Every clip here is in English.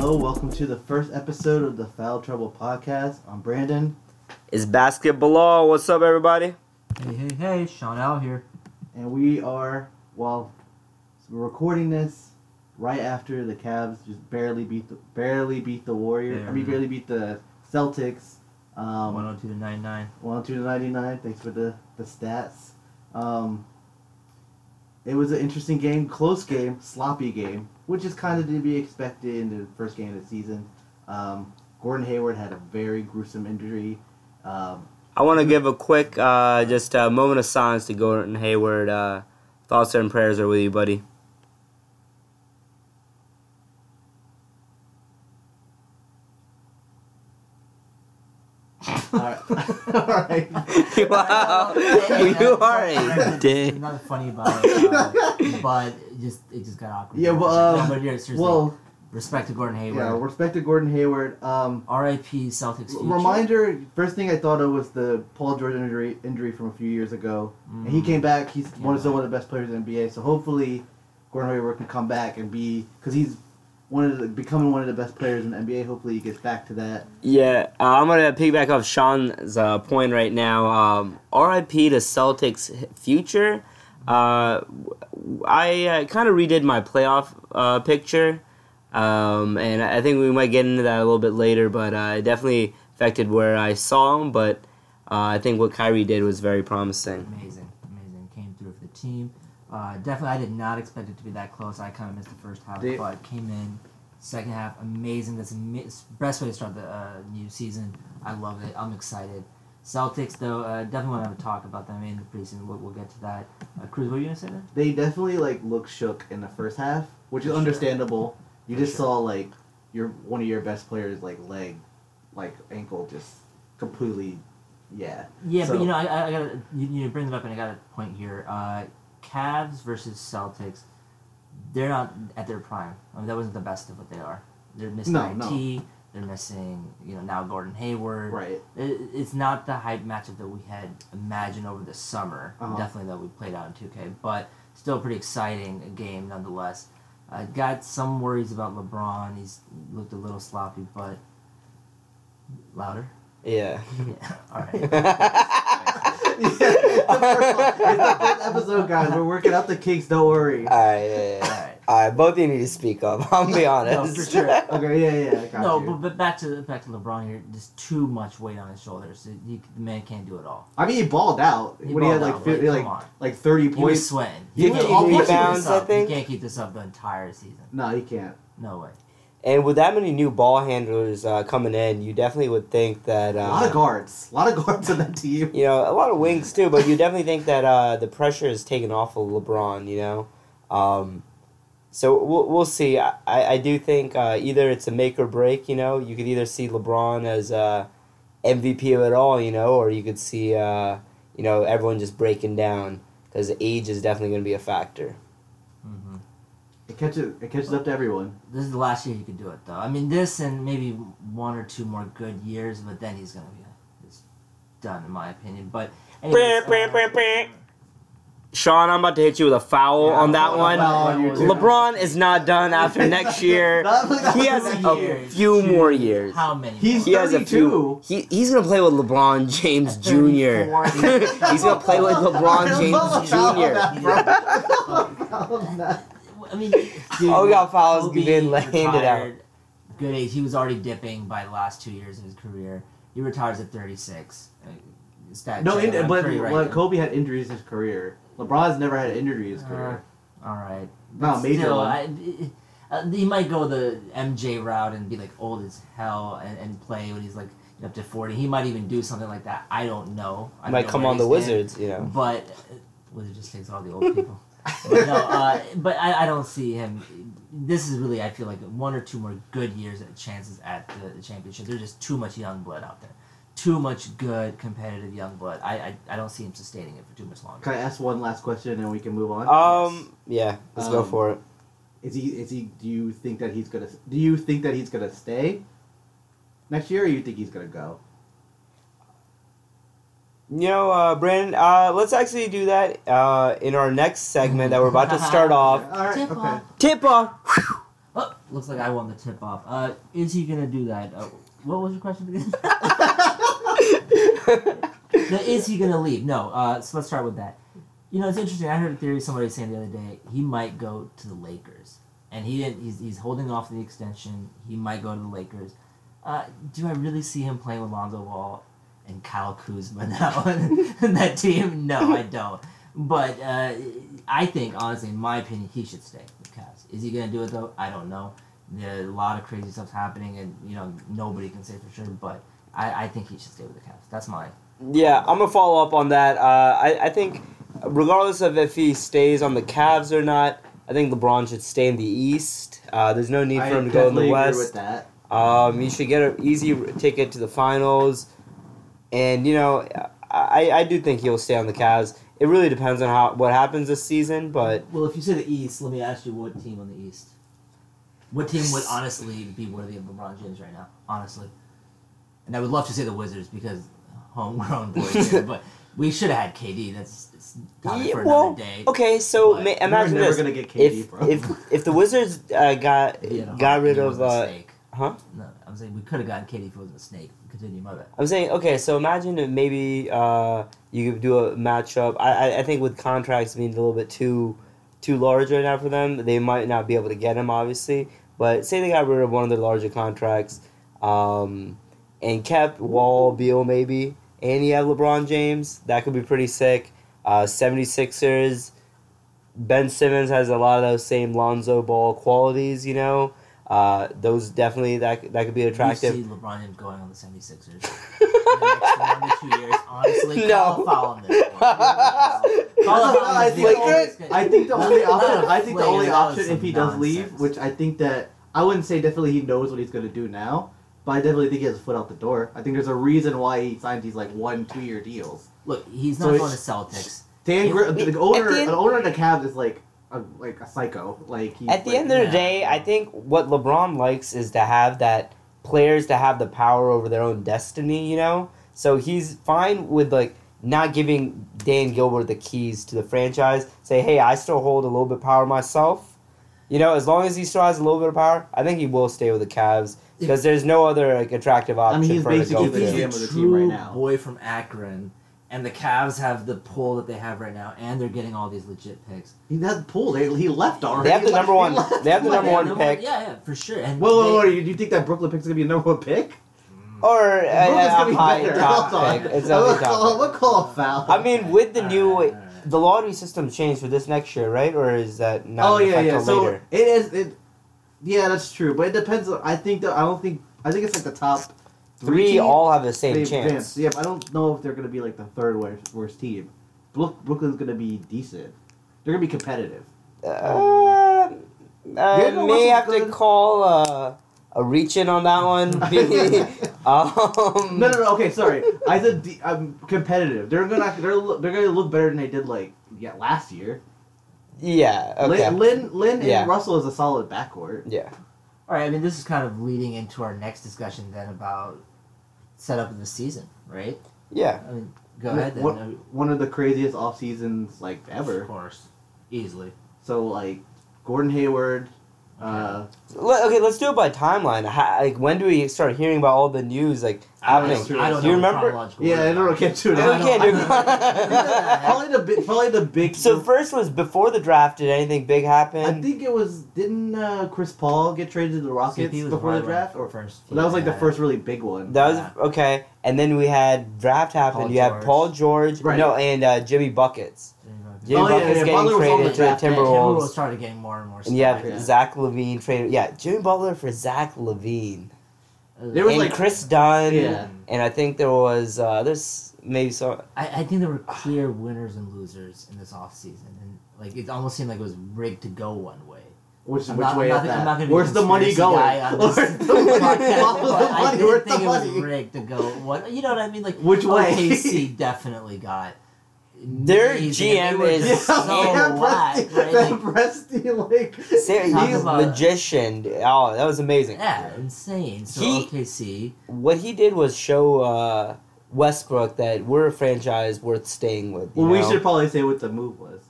Hello, welcome to the first episode of the Foul Trouble podcast. I'm Brandon, It's basketball. What's up, everybody? Hey, hey, hey, Sean Al here. and we are well. So we're recording this right after the Cavs just barely beat the barely beat the Warriors. I mean, Barely. barely beat the Celtics. Um, 102 to 99. 102 to 99. Thanks for the, the stats. Um, it was an interesting game, close game, sloppy game, which is kind of to be expected in the first game of the season. Um, Gordon Hayward had a very gruesome injury. Um, I want to give a quick, uh, just a moment of silence to Gordon Hayward. Uh, thoughts and prayers are with you, buddy. all right. all right. wow, you are a dick. Nothing funny about it, uh, but it just it just got awkward. Yeah, well, no, um, but yeah, seriously, Well, respect to Gordon Hayward. yeah, respect to Gordon Hayward. Um, R.I.P. Celtics. Future. reminder, first thing I thought of was the Paul George injury, injury from a few years ago. And he Mhm. came back. He's Came one of still one of the best players in the NBA. So hopefully, Gordon Hayward can come back and be because he's one of the, becoming one of the best players in the NBA. Hopefully, he gets back to that. Yeah, uh, I'm gonna piggyback off Sean's uh, point right now. Um, R.I.P. to Celtics future. Uh, I uh, kind of redid my playoff uh, picture, um, and I think we might get into that a little bit later. But uh, it definitely affected where I saw him. But uh, I think what Kyrie did was very promising. Amazing, amazing. Came through for the team. Uh, definitely, I did not expect it to be that close. I kind of missed the first half, They- but came in second half. Amazing. That's the best way to start the uh, new season. I love it. I'm excited. Celtics, though, uh, definitely want to have a talk about them in the preseason. We'll, we'll get to that. Uh, Cruz, what were you gonna say there? They definitely like look shook in the first half, which is For sure. understandable. You For just sure. saw like your one of your best players like leg, like ankle just completely, yeah. Yeah, So- but you know, I, I I gotta you, you bring them up, and I got a point here. Uh, Cavs versus Celtics, they're not at their prime. I mean, that wasn't the best of what they are. They're missing No, IT. no. They're missing, you know, now Gordon Hayward. Right. It, it's not the hype matchup that we had imagined over the summer. Uh-huh. Definitely that we played out in 2K, but still a pretty exciting game nonetheless. I got some worries about LeBron. He's looked a little sloppy, but louder. Yeah. Yeah. All right. yeah, it's the first, it's the first episode, guys. We're working out the kinks. Don't worry. All right, yeah, yeah. All right. All right, both of you need to speak up. I'll be honest. no, for sure. Okay, yeah, yeah, I got No, you. but, but back to back to LeBron here. Just too much weight on his shoulders. He, the man can't do it all. I mean, he balled out He when he had balled like out, 50, like, like come on. like thirty He was points. sweating. He He was can't, all he can't rebounds, I think. He can't keep this up the entire season. No, he can't. No way. And with that many new ball handlers uh, coming in, you definitely would think that uh, a lot of guards, a lot of guards on that team. you know, a lot of wings too, but you definitely think that uh, the pressure is taken off of LeBron, you know? Um, so we'll, we'll see. I, I do think uh, either it's a make or break, you know? You could either see LeBron as uh, MVP of it all, you know, or you could see, uh, you know, everyone just breaking down because age is definitely going to be a factor. It catches, it catches up to everyone. This is the last year he could do it, though. I mean, this and maybe one or two more good years, but then he's gonna be it's done, in my opinion. But anyways, uh, Sean, I'm about to hit you with a foul Yeah, on that one. on. LeBron is not done after next year. Not like that He has a few more years? years. How many? He's more? He has a few. 32. He, he's gonna play with LeBron James Jr. he's gonna play with LeBron James Jr. I mean, Oh, we got fouls Kobe being handed out. Good age. He was already dipping by the last two years of his career. He retires at 36. Uh, Stat No, in, but right well. Kobe had injuries in his career. LeBron's never had an injury in his career. All right. No, But major still, one. I, uh, he might go the MJ route and be like old as hell and, and play when he's like up to 40. He might even do something like that. I don't know. I don't Might know come on the he. Wizards, you know. But uh, Wizard just takes all the old people. but no, uh, but I, I don't see him. This is really, I feel like one or two more good years at chances at the, the championship. There's just too much young blood out there. Too much good competitive young blood. I, I, I don't see him sustaining it for too much longer. Can I ask one last question and we can move on? Um, yeah, let's go Um, for it. Is he? Is he? Do you think that he's gonna? Do you think that he's gonna stay next year, or you think he's gonna go? You know, uh, Brandon, uh, let's actually do that uh, in our next segment that we're about to start off. All right. Tip Okay. off. Tip off. Looks like I won the tip off. Uh, is he gonna do that? Uh, what was your question again? No, is he gonna leave? No. Uh, so let's start with that. You know, it's interesting. I heard a theory somebody saying the other day he might go to the Lakers, and he didn't. He's, he's holding off the extension. He might go to the Lakers. Uh, do I really see him playing with Lonzo Ball and Kyle Kuzma now in that team? No, I don't. But uh, I think, honestly, in my opinion, he should stay with Cavs. Is he gonna do it though? I don't know. There, a lot of crazy stuff's happening, and you know nobody can say for sure. But I, I think he should stay with the Cavs. That's my Yeah, I'm gonna follow up on that. Uh, I, I think, regardless of if he stays on the Cavs or not, I think LeBron should stay in the East. Uh, there's no need I for him to go in the definitely agree West. with that. Um, he should get an easy ticket to the finals, and you know, I, I do think he'll stay on the Cavs. It really depends on how what happens this season, but Well, if you say the East, let me ask you what team on the East? What team would honestly be worthy of LeBron James right now? Honestly, and I would love to say the Wizards because homegrown boys, here, but we should have had KD. That's it's topic Yeah, for well, another day. okay. So But ma- we're imagine never this: gonna get KD, if bro. if if the Wizards uh, got If he had a got rid of wasn't uh, huh? No, I'm saying we could have gotten KD if it wasn't a snake. Continue, my bad. I'm saying okay. So imagine maybe uh, you could do a matchup. I, I I think with contracts being a little bit too too large right now for them, they might not be able to get him obviously. But say they got rid of one of their larger contracts, um, and kept Wall, Beal maybe, and you have LeBron James. That could be pretty sick. Uh, 76ers. Ben Simmons has a lot of those same Lonzo Ball qualities, you know. Uh, those definitely that that could be attractive. You see LeBron James going on the 76ers the next one to two years. Honestly, No. call a foul on this. Call a foul on I this. think, Lakers? I think the only option. a I think the only option if he does leave, which I think that I wouldn't say definitely he knows what he's going to do now, but I definitely think he has a foot out the door. I think there's a reason why he signed these like one, two year deals. Look, he's So not going to it's- Celtics. Dan, Gr- the owner, the end- the owner of the Cavs is like a like a psycho. Like he's At the like, end of the day, I think what LeBron likes is to have that players to have the power over their own destiny, you know? So he's fine with like not giving Dan Gilbert the keys to the franchise. Say, hey, I still hold a little bit of power myself. You know, as long as he still has a little bit of power, I think he will stay with the Cavs because there's no other like attractive option I mean, he's for him to basically go the If to. he's GM the of the team right true now. boy from Akron, and the Cavs have the pull that they have right now, and they're getting all these legit picks. he has pulled. They, he left already. They have the number one- they have the number one pick. Yeah, yeah, for sure. And Whoa, whoa, whoa! Do you think that Brooklyn pick's gonna be a number one pick? Mm. Or uh, a, Brooklyn's a gonna be high better. top Hold on. pick. It's I'm a gonna high top call, pick. I'm call a foul. I mean, with the new Alright, alright. the lottery system changed for this next year, right? Or is that not oh yeah, yeah. So later? it is. It. Yeah, that's true, but it depends. on- I think that I don't think. I think it's like the top Three teams, all have the same they chance. advance. Yeah, but I don't know if they're gonna be like the third worst, worst team. Brook, Brooklyn's gonna be decent. They're gonna be competitive. Uh, uh, Daniel may Russell's have to call uh, a reach in on that one. um, No, no, no. Okay, sorry. I said de- um, competitive. They're gonna they're they're gonna look better than they did like yeah last year. Yeah. Okay. Lin Lin, Lin Yeah. and Russell is a solid backcourt. yeah. All right, I mean, this is kind of leading into our next discussion then about setup of the season, right? Yeah. I mean, go ahead then. What- I mean, One of the craziest off seasons like ever. Of course, easily. So like Gordon Hayward. Uh, Let- Okay, let's do it by timeline. How, like, when do we start hearing about all the news like happening? That's. I don't Do you remember? yeah, I order. don't know. Can't do Yeah, that. we can't do that. probably the big, probably the big. So first was before the draft. Did anything big happen? I think it was didn't uh, Chris Paul get traded to the Rockets CP before the draft, or first that was like the first really big one. that was Yeah. okay. And then we had draft happen. Paul you have George. Paul George, Right. no, and uh, Jimmy buckets. Jimmy Oh, yeah, Buckets yeah, getting Butler was traded to the. Timberwolves. Timberwolves started getting more and more. And you have Yeah. Zach LaVine traded. Yeah, Jimmy Butler for Zach LaVine. There was and like- Kris Dunn. Yeah. And I think there was uh, there's maybe so. I, I think there were clear winners and losers in this off season, and like it almost seemed like it was rigged to go one way. Which I'm which not- way I'm is not- I'm that? not gonna be Where's the money going? guy on this Where's the money? podcast, the but I did think the it was rigged to go one. You know what I mean? Like Which way? OKC definitely got. Their amazing, GM is- Yeah, so Sam whack, Presti, right? Sam Like, Presti, like Say, he's about- magician. Oh, that was amazing. yeah, insane. So He- OKC. What he did was show uh, Westbrook that we're a franchise worth staying with. you Well, we should probably say what the move was.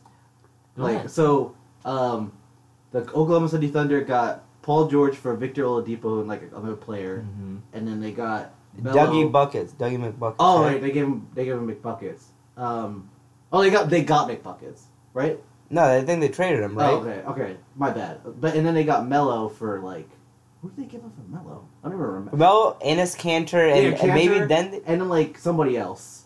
Like so, um, the Oklahoma City Thunder got Paul George for Victor Oladipo and like another player, hmm and then they got Melo. Dougie Buckets. Dougie McBuckets. Oh, right? right, they gave him they gave him McBuckets. Um, oh, they got they got McBuckets, right? No, I think they traded him, right? Oh, okay, okay, my bad. But and then they got Melo for like, who did they give up for Melo? I don't even remember. Well, Enes Kanter and, Yeah, and maybe then they, And then like somebody else.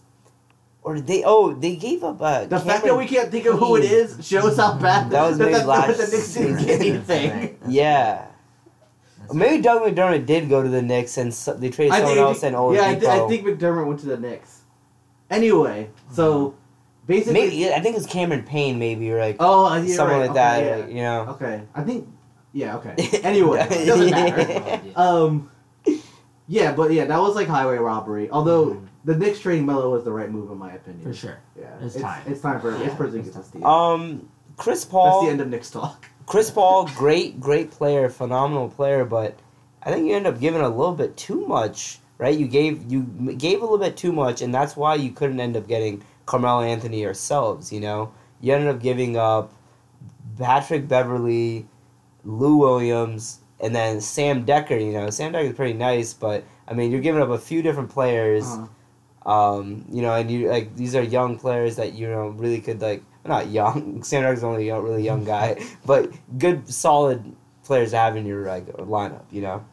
or did they oh they gave up uh The fact that we can't think of who it is shows how bad That was maybe that last the Knicks didn't get season. anything. yeah. Or maybe Doug McDermott did go to the Knicks and so, they traded I someone think, else and Oladipo. yeah, I, th- I think McDermott went to the Knicks. Anyway, so basically, maybe I think it's Cameron Payne maybe or like oh, uh, yeah, someone right, like that, yeah. like, you know. Okay, I think, yeah, okay. Anyway, it doesn't matter. Um, yeah, but yeah, that was like highway robbery. Although Mhm. the Knicks trading Melo was the right move in my opinion. For sure. Yeah, It's it's time. It's time for Yeah, it's Porzingis it's to time. steal. Um, Chris Paul. That's the end of Knicks talk. Chris Paul, great, great player, phenomenal player, but I think you end up giving a little bit too much, right? You gave you gave a little bit too much, and that's why you couldn't end up getting Carmelo Anthony ourselves, You know, you ended up giving up Patrick Beverley, Lou Williams, and then Sam Dekker. You know, Sam Dekker is pretty nice, but I mean, you're giving up a few different players. Uh-huh. Um, you know, and you like these are young players that you know really could like not young. Sam Dark's only a really young guy, but good solid players to have in your like lineup. You know.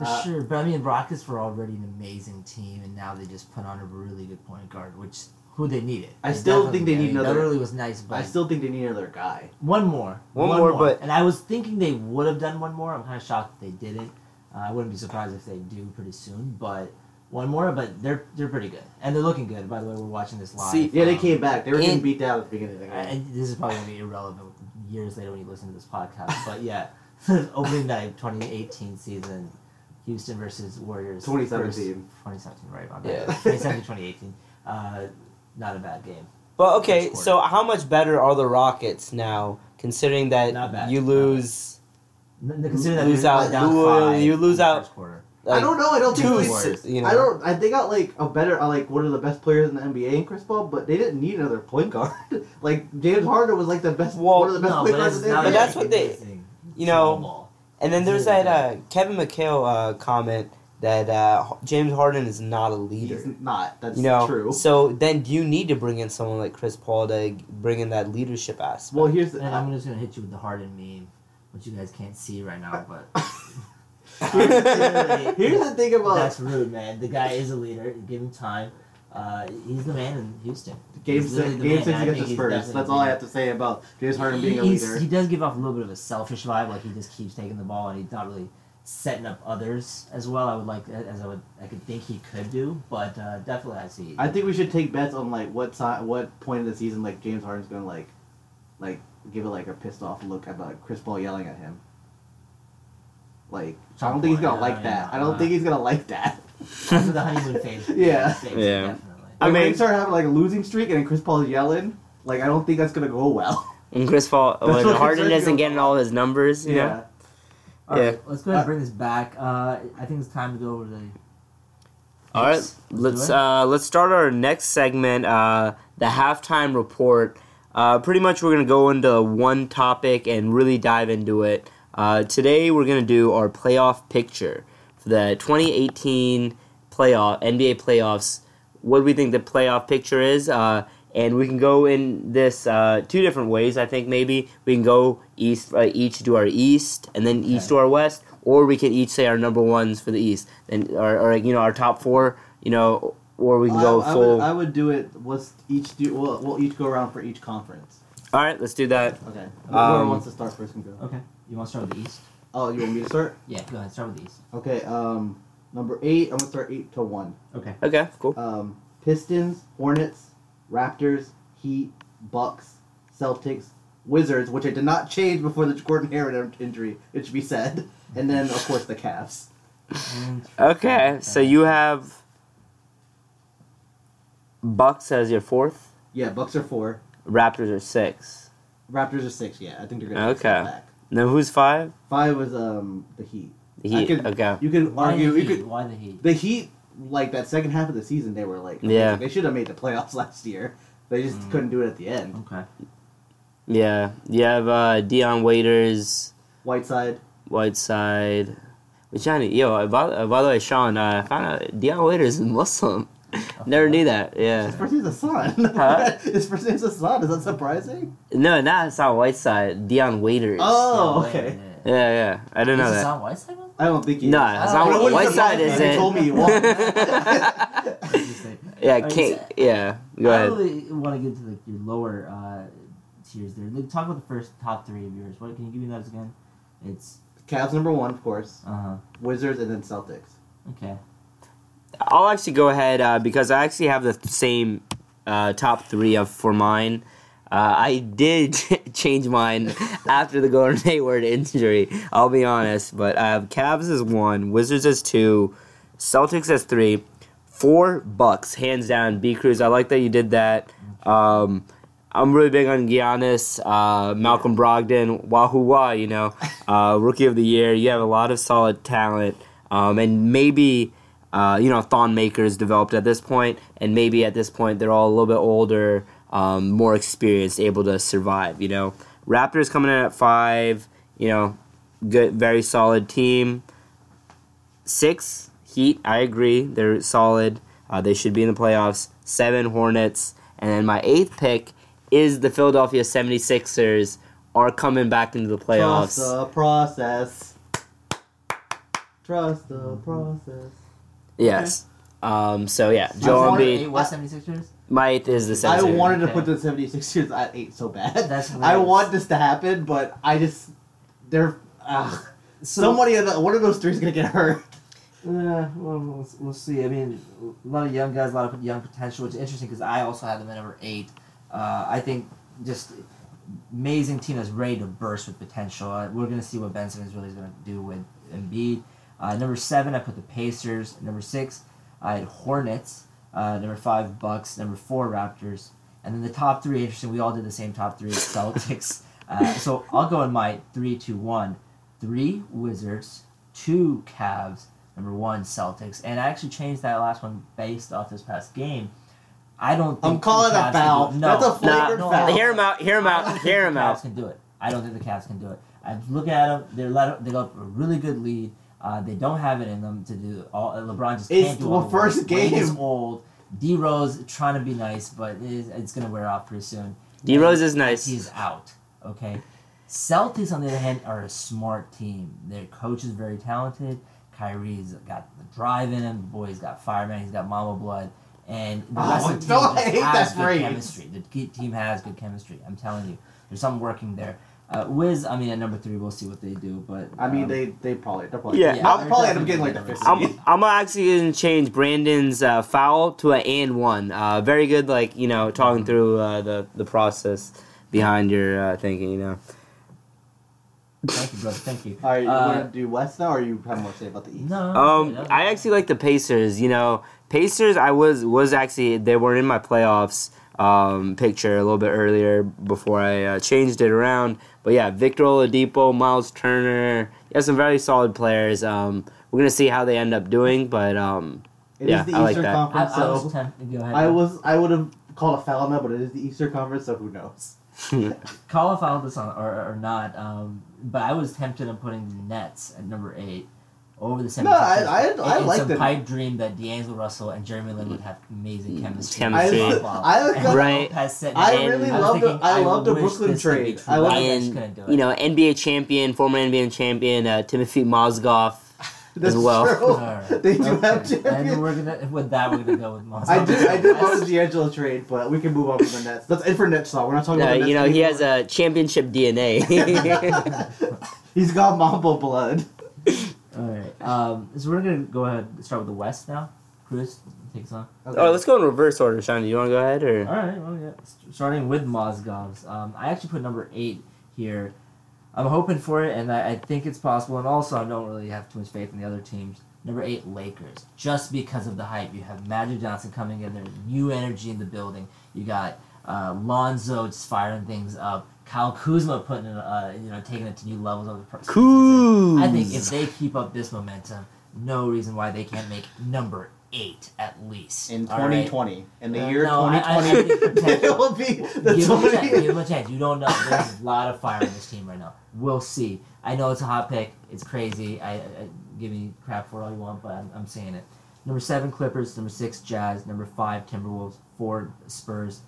For Uh, sure, but I mean, Rockets were already an amazing team, and now they just put on a really good point guard, which who they needed. I still think they did. need I mean, another- Beverley was nice, but I still think they need another guy. one more, One more, but- and I was thinking they would have done one more. I'm kind of shocked that they didn't. Uh, I wouldn't be surprised if they do pretty soon, but one more. But they're they're pretty good, and they're looking good. By the way, we're watching this live. See, Yeah, they um, came back. They were getting beat down at the beginning of the game. and this is probably gonna be irrelevant years later when you listen to this podcast. But yeah, opening night 2018 season, Houston versus Warriors. 2017. First, 2017, right? My bad. Yeah. 2017, 2018. Uh, not a bad game. But okay, so how much better are the Rockets now, considering that bad. you lose? N- Consider that Lose they're out- down you- five you lose out- Like, I don't know. I don't think Warriors. you know. I don't. I, they got like a better, uh, like one of the best players in the NBA in Chris Paul, but they didn't need another point guard. like James Harden was like the best, Well, one of the best No, point but guards in the NBA. But that's what they- amazing you know, small ball. And then there's that uh, Kevin McHale uh, comment that uh, James Harden is not a leader. He's not. That's you know, true. so then do you need to bring in someone like Chris Paul to bring in that leadership aspect? Well, here's the. And I'm just gonna hit you with the Harden meme, which you guys can't see right now, but here's the thing about that's rude, man. The guy is a leader. Give him time. Uh, he's the man in Houston. game He's six. the Game six against the Spurs. That's all I have to say about James Harden being a leader. He does give off a little bit of a selfish vibe, like he just keeps taking the ball and he's not really setting up others as well. I would like, as I would, I could think he could do, but uh, definitely I see. I think we should take bets on like what time, what point of the season like James Harden's gonna like, like give it like a pissed off look about like Chris Paul yelling at him. Like I don't think he's gonna like that. I don't think he's gonna like that. After the honeymoon phase. Yeah. phase, Yeah. Definitely. I Like, when mean- they start having like a losing streak and then Chris Paul's yelling, like I don't think that's gonna go well. and Chris Paul, That's when what Harden isn't getting lot. all his numbers, you know? All right, Yeah. let's go ahead and bring this back. Uh, I think it's time to go over the. All right, let's do it. uh, let's start our next segment, uh, the halftime report. Uh, pretty much, we're gonna go into one topic and really dive into it. Uh, today, we're gonna do our playoff picture for the 2018 playoff NBA playoffs. What do we think the playoff picture is? Uh, and we can go in this uh, two different ways. I think maybe we can go east, uh, each do our east, and then each Okay. do our west, or we can each say our number ones for the east, and or, or you know our top four, you know, or we can go I, I full. would, I would do it. Let's each do. We'll, we'll each go around for each conference. All right, let's do that. Okay. Whoever Um, wants to start first can go. Okay, you want to start with the East? Oh, you want me to start? Yeah, go ahead. Start with these. Okay. Um, number eight. I'm gonna start eight to one. Okay. Okay, cool. Um, Pistons, Hornets, Raptors, Heat, Bucks, Celtics, Wizards, which I did not change before the Gordon Hayward injury. It should be said, and then of course the Cavs. Okay, so you have Bucks as your fourth, Yeah, Bucks are four. Raptors are six. Raptors are six. Yeah, I think they're gonna take a Okay. back. Now who's five? Five was um the Heat. The I Heat. could- okay. You can Why argue. You could Why the Heat? the Heat like that second half of the season. They were like Yeah. They should have made the playoffs last year. They just Mm. couldn't do it at the end. Okay. Yeah, you have uh, Dion Waiters, Whiteside. Whiteside. Which Johnny, yo, by, by the way, Sean, uh, I found out Dion Waiters is Muslim. Never knew that. Yeah. His first name's Hassan. Huh? His first name's Hassan. Is that surprising? No, not Hassan Whiteside. Dion Waiters. Oh, okay. yeah, Yeah, yeah. I didn't yeah. know Is that. Hassan Whiteside I don't think he. No, is. Hassan But it wouldn't Whiteside surprise me if isn't. He told me he was. Interesting. Yeah, Alright, King. so- Yeah. Go I ahead. really want to get to like your lower uh, tiers there. Like, talk about the first top three of yours. What can you give me those again? It's Cavs number one, of course. uh huh. Wizards and then Celtics. Okay. I'll actually go ahead uh, because I actually have the same uh, top three of for mine. Uh, I did change mine after the Gordon Hayward injury. I'll be honest, but I have Cavs as one, Wizards as two, Celtics as three, four Bucks hands down. B Cruz, I like that you did that. Um, I'm really big on Giannis, uh, Malcolm Brogdon, Wahoo Wah, you know, uh, rookie of the year. You have a lot of solid talent, um, and maybe uh, you know Thon Maker's developed at this point, and maybe at this point they're all a little bit older, um, more experienced, able to survive. You know, Raptors coming in at five. You know, good, very solid team. Six Heat, I agree, they're solid. Uh, they should be in the playoffs. Seven Hornets, and then my eighth pick is the Philadelphia 76ers are coming back into the playoffs. Trust the process. Trust the process. Yes. Um, so yeah, I Joel wanted- Embiid. Eight West 76ers? My eighth is the I 76ers. wanted to Okay. put the 76ers at eight so bad. That's I want this to happen, but I just they're uh, somebody of the, one of those three is gonna get hurt. Yeah, well, we'll, we'll see. I mean, a lot of young guys, a lot of young potential, which is interesting because I also had them at number eight. Uh, I think just amazing team that's ready to burst with potential. Uh, we're going to see what Ben Simmons really is going to do with Embiid. Uh, number seven, I put the Pacers. Number six, I had Hornets. Uh, number five, Bucks. Number four, Raptors. And then the top three, interesting. We all did the same top three. Celtics. uh, so I'll go in my three, two, one. Three Wizards, two Cavs, number one Celtics, and I actually changed that last one based off this past game. I don't. Think I'm calling the a foul. Can do it. No, That's a no, flagrant no, foul. Hear him out. Hear him out. Hear think him the out. Cavs can do it. I don't think the Cavs can do it. I'm looking at them. They're let they got a really good lead. Uh, they don't have it in them to do all. uh, LeBron just It's can't do the all the work. first Wade is old. D Rose trying to be nice, but it is, it's gonna wear off pretty soon. D Rose is nice. He's out. Okay. Celtics, on the other hand, are a smart team. Their coach is very talented. Kyrie's got the drive in him. The boy's got fireman. He's got mama blood. And the Oh, rest of the team no, just has good phrase. chemistry. The team has good chemistry. I'm telling you, there's something working there. Uh, Wiz, I mean, at number three, we'll see what they do. But I mean, um, they they probably they're probably Yeah, I'll they're probably end up definitely getting like the gonna fifth win. seed. I'm, I'm actually going to change Brandon's uh, foul to an and one. Uh, very good, like, you know, talking through uh, the, the process behind your uh, thinking, you know. Thank you, brother. Thank you. All right, you Uh, gonna do West now, or you have more to say about the East? No. Um, no, I actually like the Pacers. You know, Pacers. I was was actually they were in my playoffs um, picture a little bit earlier before I uh, changed it around. But yeah, Victor Oladipo, Miles Turner. You have some very solid players. Um, we're gonna see how they end up doing, but um, It is Yeah, the I like Eastern that. I, Conference, I was so tempted. Go ahead. I was I would have called a foul now, but it is the Eastern Conference, so who knows? call a foul this on or, or not. Um, but I was tempted on putting the Nets at number eight over the 76ers. No, I- I- I In- in like some the- pipe dream that D'Angelo Russell and Jeremy Lin would have amazing chemistry. Chemistry. I- Wow. I- And Right. Lopez sitting I there. really love the- I love the Brooklyn this could be trade. I love- I just and couldn't do it. you know, NBA champion, former NBA champion uh, Timothy Mozgov. That's well. true. Alright. They do have Okay. And champions. we're gonna with that we're gonna go with Mons. I did I did love the D'Angelo trade, but we can move on from the Nets. That's it for Nets talk. We're not talking Uh, about the Nets you know, he has a championship DNA. He's got Mamba blood. Um, so we're gonna go ahead and start with the West now. Chris, take us on. oh, let's go in reverse order, Sean. Do you want to go ahead or? All right. Well, yeah. Starting with Mozgovs. Um, I actually put number eight here. I'm hoping for it, and I, I think it's possible. And also, I don't really have too much faith in the other teams. Number eight, Lakers. Just because of the hype, you have Magic Johnson coming in There's new energy in the building. You got uh, Lonzo just firing things up. Kyle Kuzma putting it, uh, you know, taking it to new levels of the pro- season. Cool. I think if they keep up this momentum, no reason why they can't make number eight at least. in all right? 2020. In the Uh, year no, I- I- I 2020, think potential. it will be the Give him a chance. 20. Give him a chance. You don't know. There's a lot of fire in this team right now. We'll see. I know it's a hot pick. It's crazy. I, I give me crap for all you want, but I'm, I'm saying it. Number seven Clippers. Number six Jazz. Number five Timberwolves. Four Spurs.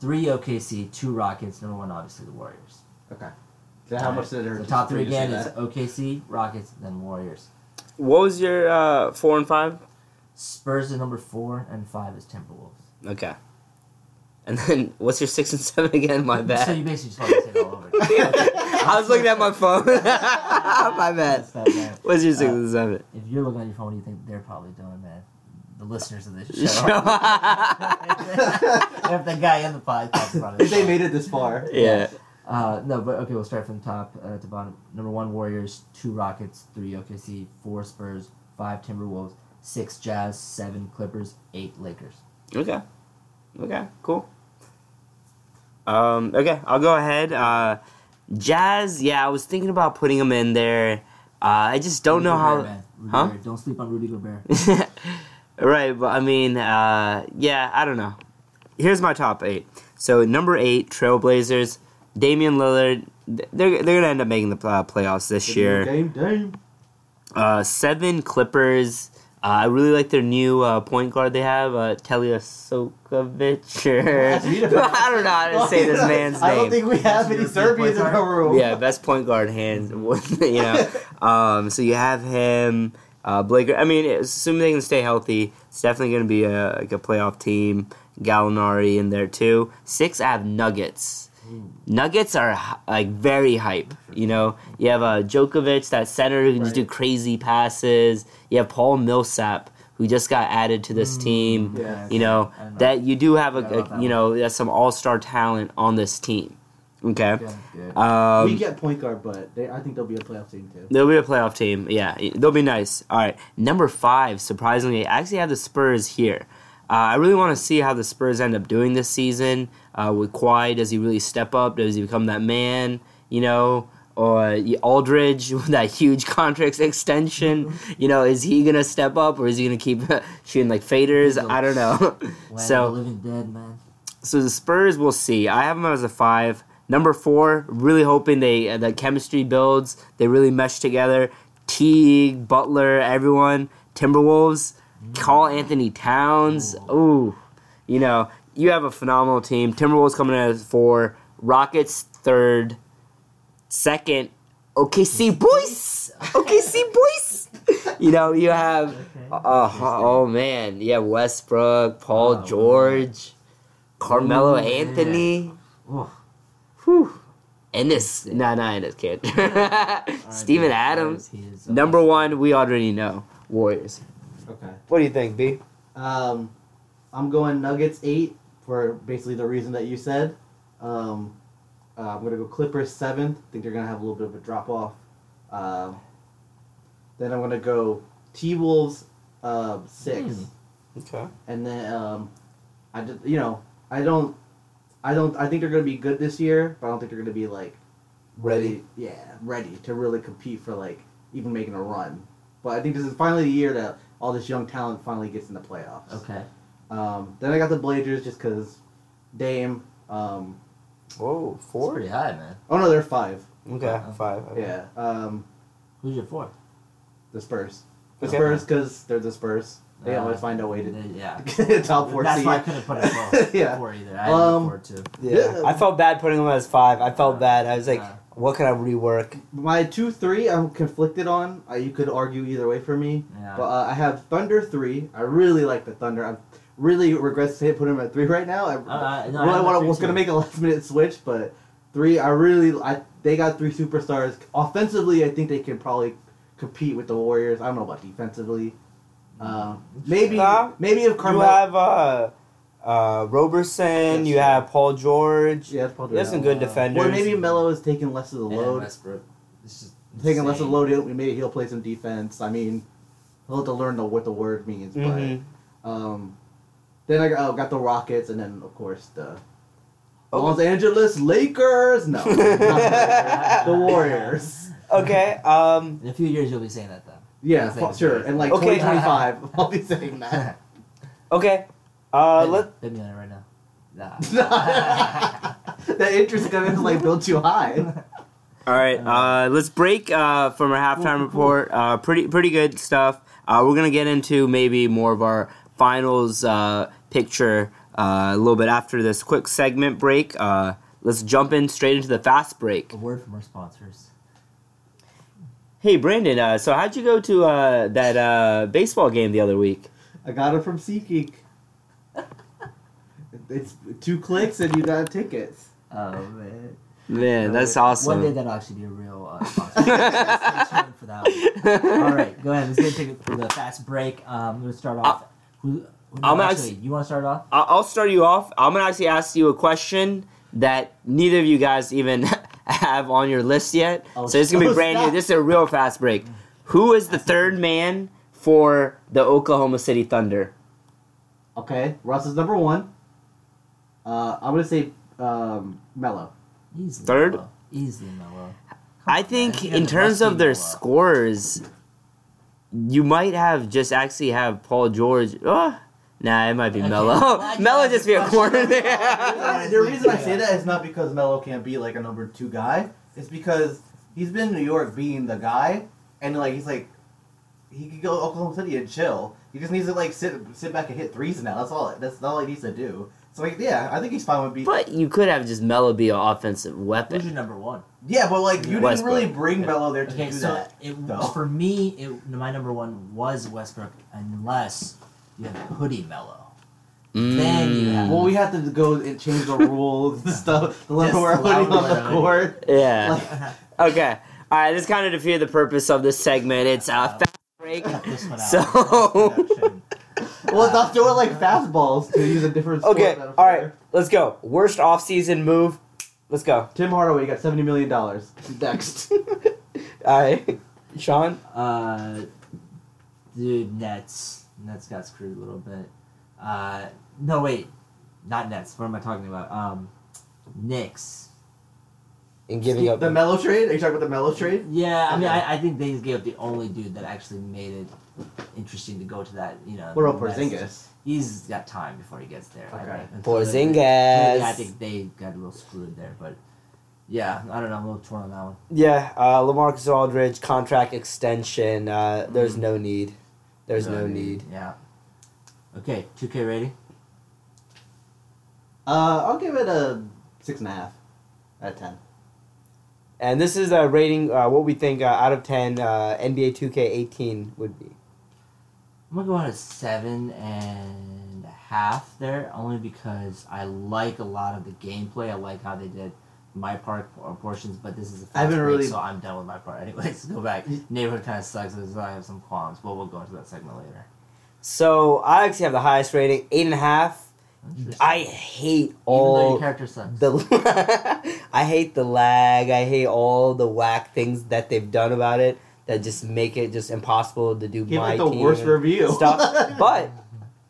Three OKC. Two Rockets. Number one obviously the Warriors. Okay. So how much did it hurt? The top three you to say again is that? OKC, Rockets, then Warriors. What was your uh, four and five? Spurs is number four, and five is Timberwolves. Okay. And then what's your six and seven again? My bad. So you basically just want to say it all over. I was looking at my phone. my bad. That's. What's your six Uh, and seven? If you're looking at your phone, you think they're probably doing, man? The listeners of this show. if the guy in the podcast is probably If they made it this far. yeah. Uh, no, but okay, we'll start from top uh, to bottom. Number one, Warriors. Two Rockets. Three OKC. Four Spurs. Five Timberwolves. Six Jazz. Seven Clippers. Eight Lakers. Okay. Okay. Cool. Um. Okay. I'll go ahead. Uh, Jazz. Yeah, I was thinking about putting them in there. Uh, I just don't Rudy know Gobert, how. man. Rudy Huh? Gobert. Don't sleep on Rudy Gobert. right, but I mean, uh, yeah, I don't know. Here's my top eight. So number eight, Trailblazers, Damian Lillard. They're they're gonna end up making the uh, playoffs this year. Game, game. Uh, seven Clippers. Uh, I really like their new uh, point guard they have, uh, Telia Sokovic. Or, Ask me to- I don't know how to say this man's name. I don't think we have any Serbians in point the room. yeah, best point guard hands. you know, um, so you have him, uh, Blake. I mean, assuming they can stay healthy, it's definitely going to be a like a playoff team. Gallinari in there too. Six, I have Nuggets. Nuggets are like very hype. You know, you have uh, Djokovic, that center who can just do crazy passes. You have Paul Millsap, who just got added to this team. Yeah. You know know. that you do have a, Yeah, I love a you know some all star talent on this team. Okay. Good. Um, we get point guard, but they, I think they'll be a playoff team too. They'll be a playoff team. Yeah, they'll be nice. All right, number five. Surprisingly, I actually have the Spurs here. Uh, I really want to see how the Spurs end up doing this season. Uh, with Kawhi, does he really step up? Does he become that man? You know, or Aldridge with that huge contract extension. You know, is he gonna step up or is he gonna keep shooting like faders? I don't know. So dead, so the Spurs, we'll see. I have them as a five. Number four, really hoping they uh, the chemistry builds. They really mesh together. Teague, Butler, everyone. Timberwolves. Karl-Anthony Towns. Ooh, you know you have a phenomenal team. Timberwolves coming in at four. Rockets third. Second, OKC boys. OKC boys. You know you have. Oh, oh man, yeah, Westbrook, Paul George, Carmelo Ooh. Anthony. Whew. Enes, nah, nah, Enes can't. Steven Alright, Adams, is, uh, number one. We already know Warriors. Okay. What do you think, B? Um, I'm going Nuggets eight for basically the reason that you said. Um, uh, I'm gonna go Clippers seventh. think they're gonna have a little bit of a drop off. Um, then I'm gonna go T Wolves uh, six, Hmm. Okay. and then um, I just you know I don't I don't I think they're gonna be good this year, but I don't think they're gonna be like ready. Yeah, ready to really compete for like even making a run. But I think this is finally the year that all this young talent finally gets in the playoffs. Okay. Um, then I got the Blazers just because Dame. Um, Whoa, It's four. pretty high, man. oh no, they're five. Okay, five. okay. Yeah. Um, Who's your fourth? the Spurs. The Okay. Spurs because they're the Spurs. They Uh, always find a way to Yeah. get a top four That's seed. why I couldn't put it four, Yeah. four either. I had Um, four too. Yeah. I felt bad putting them as five. I felt bad. I was like, Uh, what can I rework? My two three I'm conflicted on. Uh, you could argue either way for me. yeah. But uh, I have Thunder three. I really like the Thunder. I'm really regret to say put them at three right now. I Uh, no, really have wanna, three was gonna make a last minute switch, but three. I really I they got three superstars. Offensively, I think they can probably compete with the Warriors. I don't know about defensively. Uh, maybe Uh, maybe if You Carmelo. have uh, uh, Roberson. Yes. You have Paul George. yeah, Paul George. You have some good Uh, defenders. Or maybe Melo is taking less of the And load. Westbrook. It's Taking less of the load, he'll- maybe he'll play some defense. I mean, he'll have to learn the, what the word means. Mhm. But um, then I got, oh, got the Rockets, and then of course the Oh. Los Angeles Lakers. No, not the, Lakers. the Warriors. Okay. Um. In a few years, you'll be saying that though. Yeah, That's fu- sure. And like Okay. 2025, I'll be saying that. Okay. Uh, Bet- let bet me on it right now. Nah. that interest gonna like build too high. all right. Uh, let's break uh, from our halftime report. Uh, pretty pretty good stuff. Uh, we're gonna get into maybe more of our finals uh, picture uh, a little bit after this quick segment break. Uh, let's jump in straight into the fast break. A word from our sponsors. Hey Brandon, uh, so how'd you go to uh, that uh, baseball game the other week? I got it from SeatGeek. It's two clicks and you got tickets. Oh man. Man, that's awesome. One day that'll actually be a real uh, sponsor. Stay tuned for that one. All right, go ahead. Let's get take it for the fast break. Um, gonna start off. Who, who, I'm no, actually- actually, you want to start off? I'll start you off. I'm gonna actually ask you a question that neither of you guys even have on your list yet. Oh, so it's gonna be brand new. This is a real fast break. Who is the third man for the Oklahoma City Thunder? Okay, Russ is number one. Uh, I'm gonna say um, Melo. Easily. Third? Melo. Easily Melo. I think man. in terms of their Melo. scores, you might have just actually have Paul George. Oh, nah, it might be Okay. Melo. Melo just be a corner there. The reason I say that is not because Melo can't be like a number two guy. It's because he's been in New York being the guy, and like he's like he could go to Oklahoma City and chill. He just needs to like sit sit back and hit threes now. That's all. That's all he needs to do. So like yeah, I think he's fine with being. But you could have just Melo be an offensive Who's weapon. your number one? yeah, but like you Westbrook. didn't really bring Melo there to Okay, do so that. it, though. for me, it, my number one was Westbrook, unless you have hoodie Melo. Then you mm. have- Well, we have to go and change the rules and stuff. The Just level we're allow on the the- court. Yeah. Like, Okay. All right. This kind of defeated the purpose of this segment. It's a fast break. Cut this one out. So- Production. well, stop doing like fastballs to use a different. sport Okay. metaphor. All right. Let's go. Worst off-season move. Let's go. Tim Hardaway got seventy million dollars. Next. All right. Sean. Uh, dude, Nets. Nets got screwed a little bit. Uh, no, wait, not Nets. What am I talking about? Um, Knicks. And giving up the Melo trade. Are you talking about the Melo trade? Yeah, I mean, Okay. I, I think they gave up the only dude that actually made it interesting to go to that. You know, What about West. Porzingis? He's got time before he gets there. I Okay. think. And so they- Porzingis. Yeah, I think they got a little screwed there, but yeah, I don't know. I'm a little torn on that one. Yeah. Uh, LaMarcus Aldridge contract extension. Uh, there's no need. There's no need. Yeah. Okay, 2K rating. Uh, I'll give it a six and a half out of ten. And this is a rating. Uh, what we think uh, out of ten uh, NBA 2K18 would be. I'm gonna go on a seven and a half there, only because I like a lot of the gameplay. I like how they did my part or portions, but this is a fast I haven't break, really- so I'm done with my part. Anyways, go back. Mm. Neighborhood kind of sucks, so I have some qualms, but we'll go into that segment later. So I actually have the highest rating, eight and a half. I hate Even though your all the. I hate the lag. I hate all the whack things that they've done about it that just make it just impossible to do Give my it the team worst review. stuff. But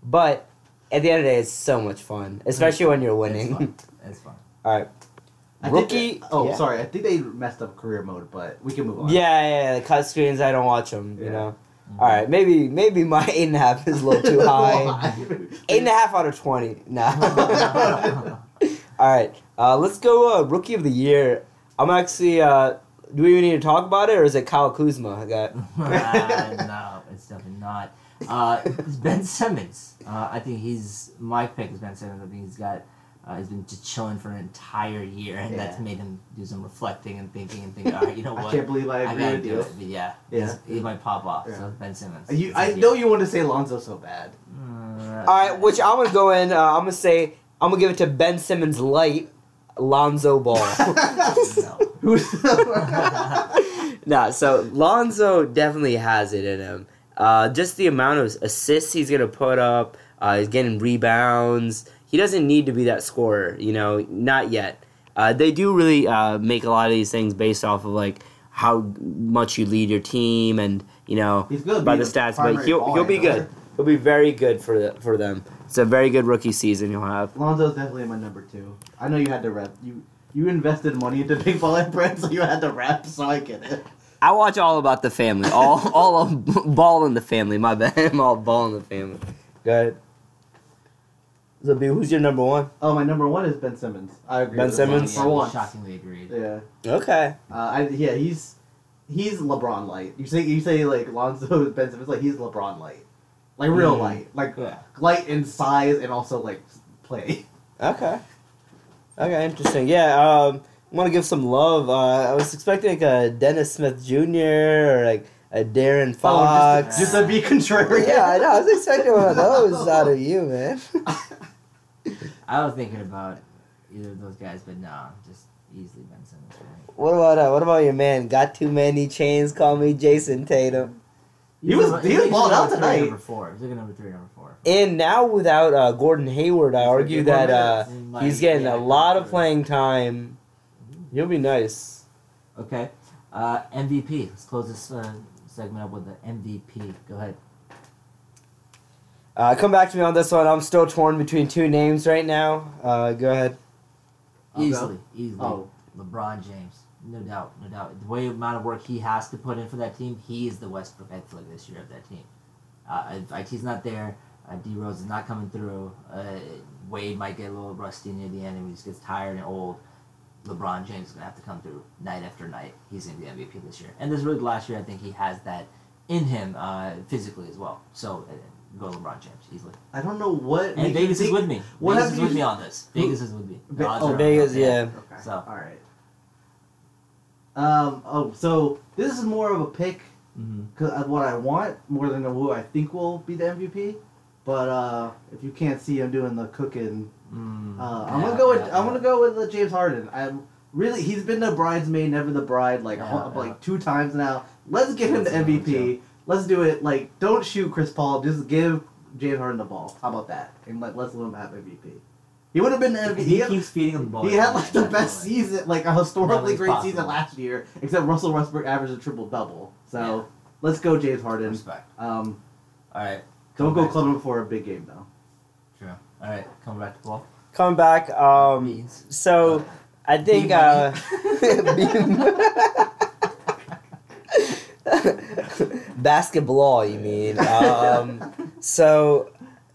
but at the end of the day, it's so much fun, especially when you're It's winning. fun. It's fun. all right. I think Rookie- oh, yeah. sorry. I think they messed up career mode, but we can move on. Yeah, yeah, yeah, the cut screens. I don't watch them. You Yeah. know. All right, maybe maybe my eight and a half is a little too high. Eight and a half out of twenty. Nah. All right, uh, let's go. Uh, rookie of the year. I'm actually. Uh, do we even need to talk about it, or is it Kyle Kuzma? I got. Uh, no, it's definitely not. Uh, it's Ben Simmons. Uh, I think he's my pick is Ben Simmons. I think he's got. Uh, he's been just chilling for an entire year, and that's made him do some reflecting and thinking and thinking. All right, you know what? I what? can't believe I I agree gotta with do you. it. But yeah, Yeah. he's- he might pop off. Yeah. So Ben Simmons. You, He's I a know you want to say Lonzo so bad. Uh, All right, which I'm gonna go in. Uh, I'm gonna say I'm gonna give it to Ben Simmons light, Lonzo Ball. no. Nah, so Lonzo definitely has it in him. Uh, just the amount of assists he's gonna put up. Uh, he's getting rebounds. He doesn't need to be that scorer, you know, not yet. Uh, they do really uh, make a lot of these things based off of like how much you lead your team and you know by the stats, but he'll he'll be good. He'll be very good for the, for them. It's a very good rookie season you'll have. Lonzo's definitely my number two. I know you had to rep. You you invested money into Big Baller Brand, so you had to rep. So I get it. I watch all about the family. All all of ball in the family. My bad. I'm all ball in the family. Go ahead. So, B, who's your number one? Oh, my number one is Ben Simmons. I agree. Ben with Simmons? For once. shockingly agreed. Yeah. Okay. Uh, I, yeah, he's he's LeBron light. You say you say like Lonzo Ben Simmons like he's LeBron light, like real Mm. light, like Yeah. light in size and also like play. Okay. Okay, interesting. Yeah, um, I want to give some love. Uh, I was expecting like a Dennis Smith Jr. or like a De'Aaron Oh, Fox. just, just to be contrary. yeah, I know. I was expecting one of those out of you, man. I was thinking about either of those guys, but no, just easily Ben Simmons. Right? What about uh, what about your man? Got too many chains. Call me Jayson Tatum. He was- number- he was he's balled out number three, tonight. Number four. He's looking number three, number four. And now without uh, Gordon Hayward, I He's argue that uh, minutes. He might- he's getting yeah, a lot of playing time. He'll be nice. Okay. Uh, MVP. Let's close this uh, segment up with the MVP. Go ahead. Uh, come back to me on this one. I'm still torn between two names right now. Uh, go ahead. I'll go. easily, easily. Oh. LeBron James. No doubt, no doubt. The way amount of work he has to put in for that team, he is the Westbrook, I feel like, this year of that team. Uh, if IT's not there, uh, D Rose is not coming through. Uh, Wade might get a little rusty near the end and he just gets tired and old. LeBron James is going to have to come through night after night. He's going to be MVP this year. And this really last year, I think he has that in him uh, physically as well. So uh, go LeBron James easily. I don't know what. And makes you Vegas is think- with me. what Vegas have is you- with me on this. Who- Vegas is with me. Ve- The odds oh, are on Vegas, us, yeah. Okay. So- all right. Um. Oh, so this is more of a pick because of what I want more than who I think will be the MVP. But uh, if you can't see him doing the cooking, Mm, uh, I'm yeah, gonna go with yeah, I'm yeah. gonna go with uh, James Harden. I'm really he's been the bridesmaid, never the bride, like Yeah, ho- yeah. like two times now. Let's give him the That's a good MVP. Let's do it. Like don't shoot Chris Paul. Just give James Harden the ball. How about that? And let let's let him have MVP. He would have been the MVP. He had- keeps feeding him the ball. he had like the best all right. season, like a historically great possible. season last year, except Russell Westbrook averaged a triple double. So Yeah. let's go James Harden. Respect. Um, All right. don't go back. club him for a big game though. True. All right. Coming back to ball. Coming back. Um, Beans. so I think. Bean Uh, money. basketball, you mean? Um, so,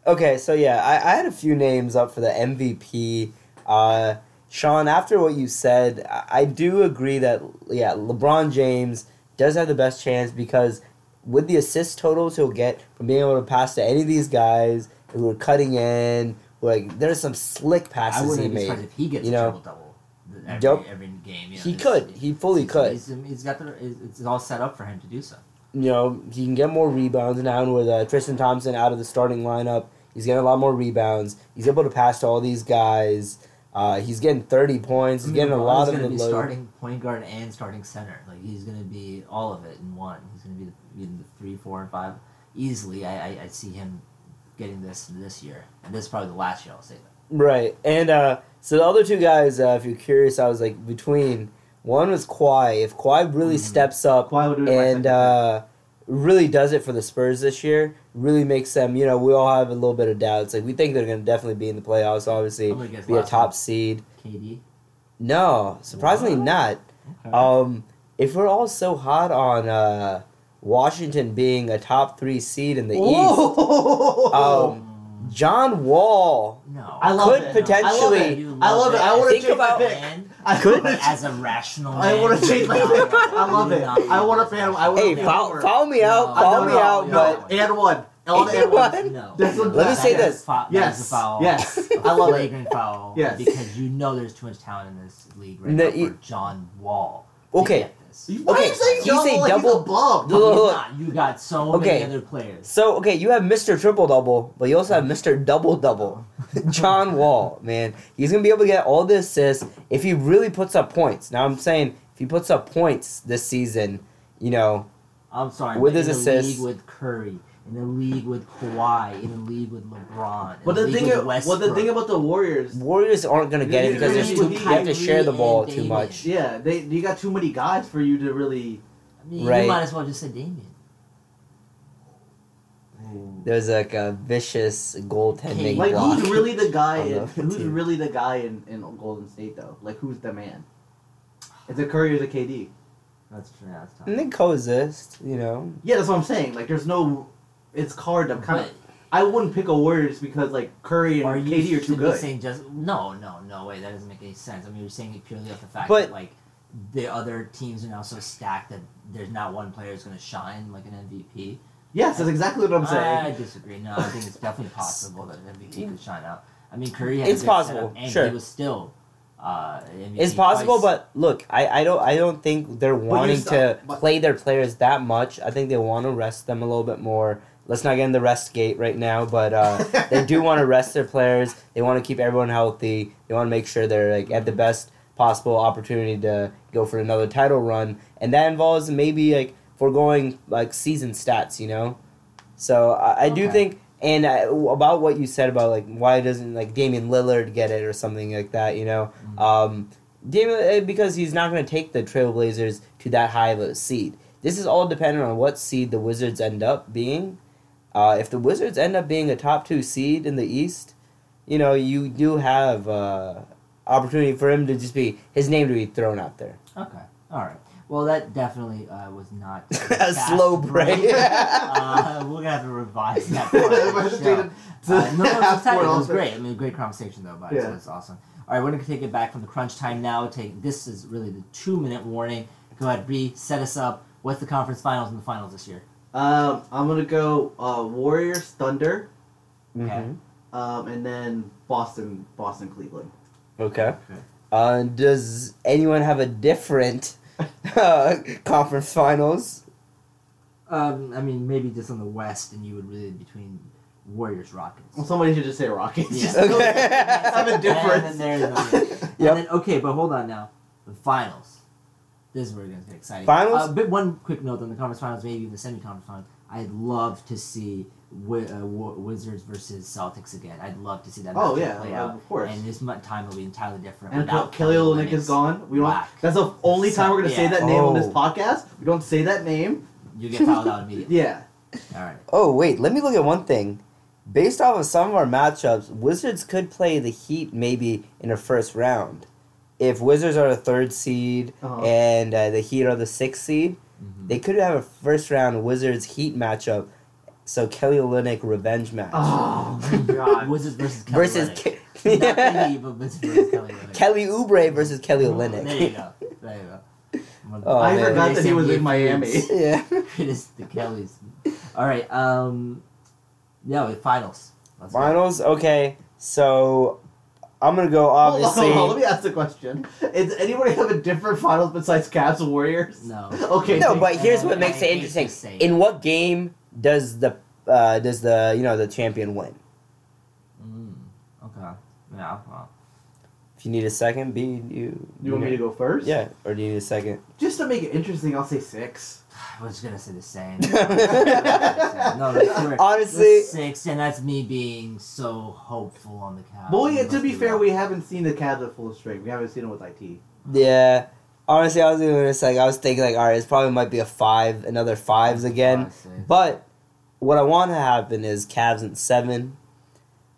okay, so yeah, I, I had a few names up for the MVP. Uh, Sean, after what you said, I, I do agree that yeah, LeBron James does have the best chance because with the assist totals he'll get from being able to pass to any of these guys who are cutting in, like there's some slick I passes he wouldn't be made. surprised if he gets you a know. triple double every, Yup. every game. You know, He could. He fully he's- could. He's, he's got the. It's all set up for him to do so. you know, he can get more rebounds now with uh, Tristan Thompson out of the starting lineup. He's getting a lot more rebounds. He's able to pass to all these guys. Uh, he's getting 30 points. He's getting a lot of the be load. starting point guard and starting center. Like he's gonna be all of it in one. He's gonna be the, in the three, four, and five easily. I, I I see him getting this this year, and this is probably the last year I'll say that. Right. And uh, so the other two guys, uh, if you're curious, I was like between. One was Kawhi. If Kawhi really Mhm. steps up Kawhi would do it my and uh, really does it for the Spurs this year, really makes them, you know, we all have a little bit of doubts. Like, we think they're going to definitely be in the playoffs, obviously, I'm gonna guess be a top one. seed. KD. No, surprisingly What? not. Okay. Um, if we're all so hot on uh, Washington being a top three seed in the East, um, John Wall no, I love could it. potentially- I love it. I love it. I love want it. to Think change about- my pick. And I Could- wanna- as a rational, I man, want to change my pick. I love it. I want to fan. I want Hey, to follow, follow me out, No, follow no, me out, no. but and one. All And and one. one. No. That's Let me say this. fou- that is Yes. a foul. Yes. I love it. flagrant foul. Yes. Because you know there's too much talent in this league right No, now for John Wall. Okay. Get this. Why Okay, you saying he's John a Wall like double- He's above. Look, look, look. not. You got so Okay. many other players. So okay, you have Mr. Triple Double, but you also have Mr. Double Double. John Wall, man, he's gonna be able to get all the assists if he really puts up points. Now I'm saying if he puts up points this season, you know, I'm sorry. With his in assists- with Curry, in the league with Kawhi, in the league with LeBron, in But the the league thing, with well, the thing about the Warriors, Warriors aren't gonna get it because yeah, there's yeah, too, yeah, you have to share the ball too much. yeah, they you got too many guys for you to really. I mean, Right. you might as well just say Damian. Hmm. There's like a vicious goaltending Like block. who's really the guy? In, who's team. really the guy in, in Golden State though? Like who's the man? Is it Curry or is it KD? That's true. Yeah, that's tough. and they coexist. You know. Yeah, that's what I'm saying. Like, there's no. It's hard to kind of. I wouldn't pick a Warriors because like Curry and are you KD are too good. saying just no, no, no way? That doesn't make any sense. I mean, you're saying it purely off the fact But- that like the other teams are now so stacked that there's not one player who's going to shine like an MVP. Yes, that's exactly what I'm saying. I disagree. No, I think it's definitely possible that an MVP could shine out. I mean, Curry had a It's good possible, setup, and sure. he was still. Uh, MVP It's possible, twice. but look, I, I don't I don't think they're wanting still- to but- play their players that much. I think they want to rest them a little bit more. Let's not get in the rest gate right now, but uh, they do want to rest their players. They want to keep everyone healthy. They want to make sure they're like at the best possible opportunity to go for another title run, and that involves maybe like foregoing like season stats. You know, so I, I do think. And uh, about what you said about like why doesn't like Damian Lillard get it or something like that, you know? Mhm. Um, Damian, uh, because he's not going to take the Trailblazers to that high of a seed. This is all dependent on what seed the Wizards end up being. Uh, if the Wizards end up being a top two seed in the East, you know you do have uh, opportunity for him to just be his name to be thrown out there. Okay. All right. Well, that definitely uh, was not A slow break. uh, we're gonna have to revise that part. Of the show. Uh, no, no, it was, it was great. I mean, great conversation though, but yeah. So it's awesome. All right, we're gonna take it back from the crunch time now. Take this is really the two minute warning. Go ahead, Bree, set us up. What's the conference finals and the finals this year? Um, I'm gonna go uh, Warriors, Thunder, Okay. Mhm. um, and then Boston, Boston, Cleveland. Okay. Okay. Uh, does anyone have a different uh, conference finals? Um, I mean, maybe just on the West, and you would really between Warriors, Rockets. Well, somebody should just say Rockets. Yeah. Okay. have a difference. And then there's another- Yep. And then, okay, but hold on now. The finals. This is where it's going to get exciting. Finals? Uh, but one quick note on the conference finals, maybe even the semi-conference finals. I'd love to see Wi- uh, Wa- Wizards versus Celtics again. I'd love to see that Oh matchup yeah, play of out. course. And this mu- time will be entirely different. And without Kelly Olynyk Olynyk. is gone. We don't. Whack. That's the only time we're gonna say that name on this Oh. podcast. We don't say that name. You get fouled out immediately. Yeah. All right. Oh wait, let me look at one thing. Based off of some of our matchups, Wizards could play the Heat maybe in a first round. If Wizards are the third seed Uh-huh. and uh, the Heat are the sixth seed, Mhm. they could have a first round Wizards Heat matchup. So Kelly Olynyk revenge match Oh my god. Wizards versus Kelly versus Olynyk. Ke- Not the Wizards versus Kelly Olynyk. Kelly Oubre versus Kelly There you Olynyk. go. There you go. Oh, I man. forgot that he was in Miami. yeah. it is the Kellys. All right. Um. Yeah, with finals. Let's go. Finals. Okay, so I'm gonna go Hold on, obviously. hold on, let me ask the question. Does anybody have a different finals besides Cavs and Warriors? No. Okay. No, but here's what I makes it interesting. say In what game does the uh, does the you know the champion win? Mm, okay. Yeah. Well. If you need a second, B you You want me to go first? Yeah, or do you need a second? Just to make it interesting, I'll say six. I was gonna say the same. no, that's. Honestly- The six, and that's me being so hopeful on the Cavs. Well, yeah, to be do fair, that. we haven't seen the Cavs at full strength. We haven't seen them with IT. Yeah. Honestly, I was doing this like I was thinking like, all right, it's probably might be a five, another fives again. Five, six. But what I want to happen is Cavs in seven.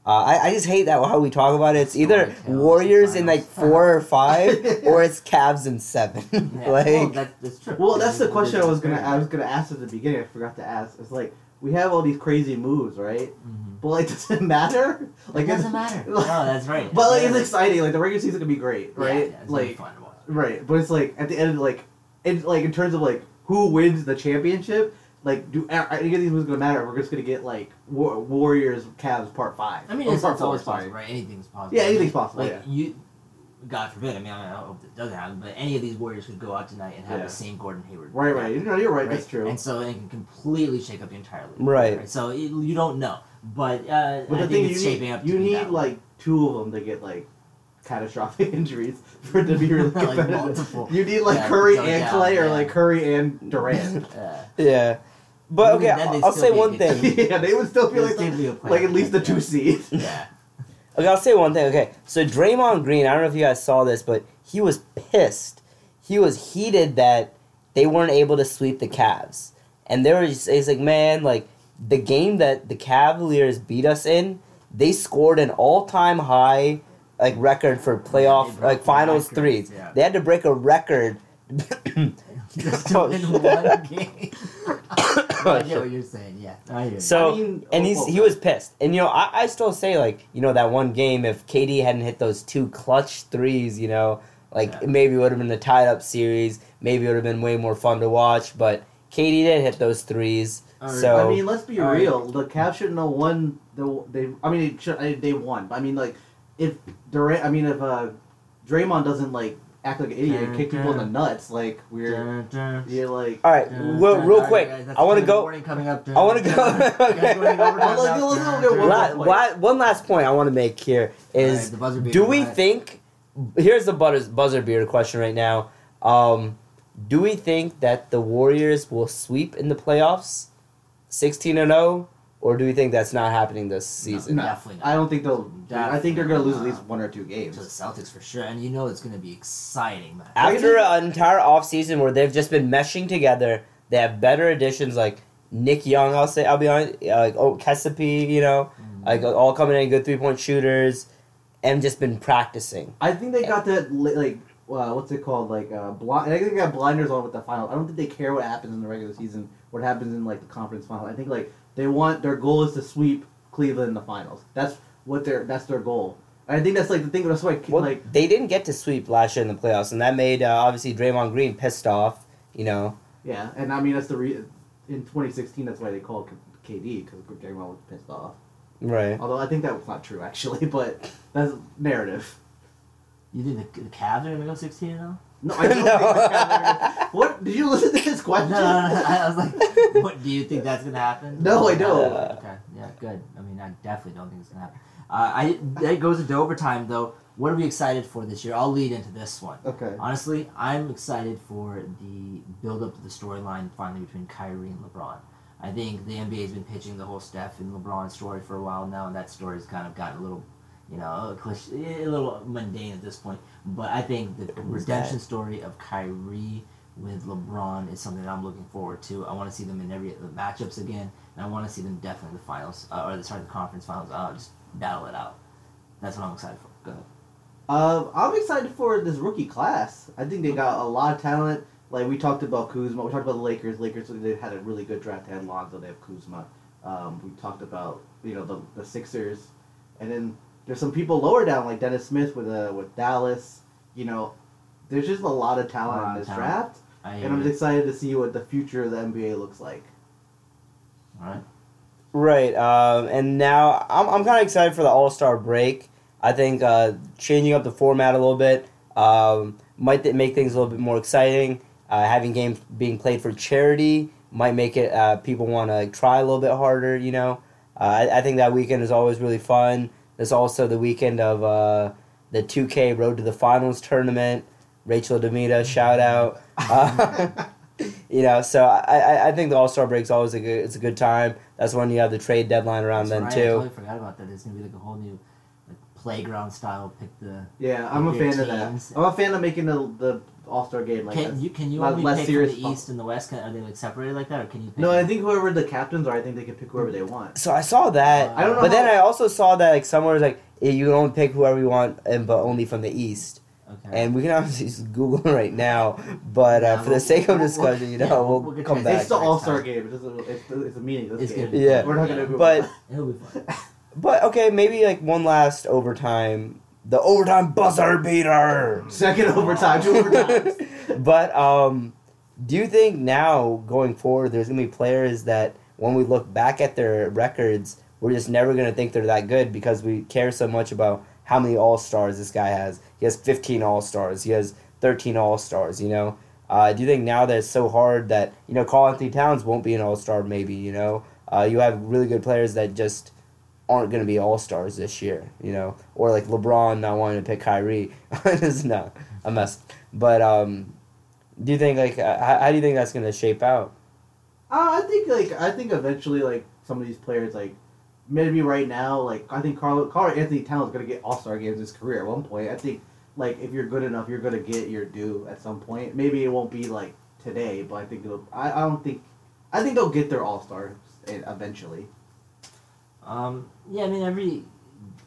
Uh, I, I just hate that how we talk about it. It's either Story Warriors the in like four or five, or it's Cavs in seven. Yeah, like, well, that, that's true. Well, that's the It- it question I was gonna I was gonna ask at the beginning. I forgot to ask. It's like we have all these crazy moves, right? Mhm. But like, does it matter? Like, it doesn't it's- matter. No, that's right. But like, Yeah, it's like- exciting. Like the regular season can be great, right? yeah, it's gonna be like, fun to watch. right. But it's like at the end of like, it's like in terms of like who wins the championship. Like, do are any of these moves gonna matter? We're just gonna get like War- Warriors Cavs part five. I mean, Or it's, part it's four, always sorry. possible, right? Anything's possible. Yeah, anything's possible. Like yeah. you, God forbid. I mean, I, I hope it doesn't happen. But any of these Warriors could go out tonight and have Yeah. the same Gordon Hayward. Right, right. No, you're right. That's true. And so it can completely shake up the entire league. Right. So it, you don't know, but uh, But I the think thing it's you shaping need, up. To you be need that way. like two of them to get like catastrophic injuries for it to be really Like competitive. multiple. you need like Yeah, Curry and down, Clay, or like Curry and Durant. Yeah. But okay, then, they'd I'll say one thing. yeah, they would still be they'll like still be a playoff like at least the two seed. Yeah. Okay, I'll say one thing. Okay, so Draymond Green, I don't know if you guys saw this, but he was pissed. He was heated that they weren't able to sweep the Cavs, and there was just, it's like, man, like the game that the Cavaliers beat us in, they scored an all-time high like record for playoff they like finals records, threes. yeah. They had to break a record just to win one game. I get what you're saying. Yeah, I hear you. So I mean, and oh, he's oh, he was pissed. And you know, I, I still say like, you know, that one game if KD hadn't hit those two clutch threes, you know, like Yeah. maybe it would have been a tied up series. Maybe it would have been way more fun to watch. But KD did hit those threes. All right. So I mean, let's be All right. real. The Cavs shouldn't have won. The they. I mean, it should, they won. But I mean, like, if Durant. I mean, if uh, Draymond doesn't like act like an idiot and kick people in the nuts, like we're Dun, dun, yeah, like. all right, dun, well, real quick, I want to go. coming up. I wanna go- Dun, dun. You guys okay. going over time Well, now? let's- let's Dun, get dun, one La- la- one last point I want to make here is Alright, the buzzer beater, do we go think here's the buzzer, buzzer beater question right now um, do we think that the warriors will sweep in the playoffs 16 and 0 or do we think that's not happening this season No, Definitely not. I don't think they'll. I think they're gonna lose at least one or two games. to the. Celtics for sure, and you know it's going to be exciting, man. after an entire offseason where they've just been meshing together they have better additions like nick young i'll say i'll be honest uh, like oh Casspi, you know Mm. like all coming in good three-point shooters and just been practicing I think they got that like. Uh, what's it called? Like uh, blind. I think they got blinders on with the final. I don't think they care what happens in the regular season. What happens in like the conference final. I think like they want their goal is to sweep Cleveland in the finals. That's what their that's their goal. And I think that's like the thing. That's why Well, like they didn't get to sweep last year in the playoffs, and that made uh, obviously Draymond Green pissed off. You know, Yeah, and I mean that's the re- in 2016 that's why they called K- KD because Draymond was pissed off. right? Although I think that was not true actually, but that's narrative. You think the, the Cavs are going to go 16 and 0? No, I don't No. think the Cavs are- What did you listen to this question? no, no, no, I was like, what, do you think that's going to happen? No, I don't. Uh, okay, yeah, good. I mean, I definitely don't think it's going to happen. Uh, I That goes into overtime, though. What are we excited for this year? I'll lead into this one. Okay. Honestly, I'm excited for the build up to the storyline finally between Kyrie and LeBron. I think the NBA's been pitching the whole Steph and LeBron story for a while now, and that story's kind of gotten a little, you know, a, cliche, a little mundane at this point. But I think the redemption that? story of Kyrie with LeBron is something that I'm looking forward to. I want to see them in every the matchups again, and I want to see them definitely in the finals, uh, or the, start of the conference finals. Uh, just battle it out. That's what I'm excited for. Go ahead. Um, I'm excited for this rookie class. I think they got a lot of talent. Like we talked about Kuzma, we talked about the Lakers. Lakers they had a really good draft. They had Lonzo, they have Kuzma. Um, we talked about you know the the Sixers, and then there's some people lower down like Dennis Smith with uh with Dallas. You know, there's just a lot of talent Lot in this talent. draft, I and I'm excited to see what the future of the NBA looks like. All right. Right. Um, and now I'm, I'm kind of excited for the All Star break. I think uh, changing up the format a little bit um, might th- make things a little bit more exciting. Uh, having games being played for charity might make it uh, people want to try a little bit harder. You know, uh, I, I think that weekend is always really fun. There's also the weekend of uh, the 2K Road to the Finals tournament. Rachel DeMita, shout out. Uh, you know, so I, I, I think the All Star break is always a good it's a good time. That's when you have the trade deadline around That's then right, I totally forgot about that. It's gonna be like a whole new like playground style. Pick the. Yeah, I'm a Your fan of that. I'm a fan of making the the All Star game like can you can you only less pick from serious the East and the West? Can, are they like separated like that, or can you? Pick No, I think whoever the captains are, I think they can pick whoever they want. So I saw that, I don't know but then I also saw that like somewhere was like you can only pick whoever you want, and but only from the East. Okay. And we can obviously just Google right now, but uh, Yeah, for the we'll- sake of we'll- discussion, you know, we'll- we'll, we'll come back. It's the All Star game. It's, a, it's, a, it's a meaningless It's game. Yeah. We're not gonna Yeah. Google But- It'll be fun. But okay, maybe like one last overtime, the overtime buzzer beater. second overtime, two overtimes. but um, do you think now going forward, there's gonna be players that when we look back at their records, we're just never gonna think they're that good because we care so much about how many All Stars this guy has. He has 15 All Stars. He has 13 All Stars. You know. Uh, do you think now that it's so hard that you know Karl-Anthony Towns won't be an All Star? Maybe you know uh, you have really good players that just aren't going to be All Stars this year. You know, or like LeBron not wanting to pick Kyrie. it's not a mess. But um, do you think like uh, how, how do you think that's going to shape out? Uh, I think like I think eventually like some of these players like maybe right now like I think Karl Carl Anthony Towns is gonna get All Star games in his career at one point. I think like if you're good enough, you're gonna get your due at some point. Maybe it won't be like today, but I think it'll. I, I don't think. I think they'll get their All Stars eventually. Um, yeah, I mean every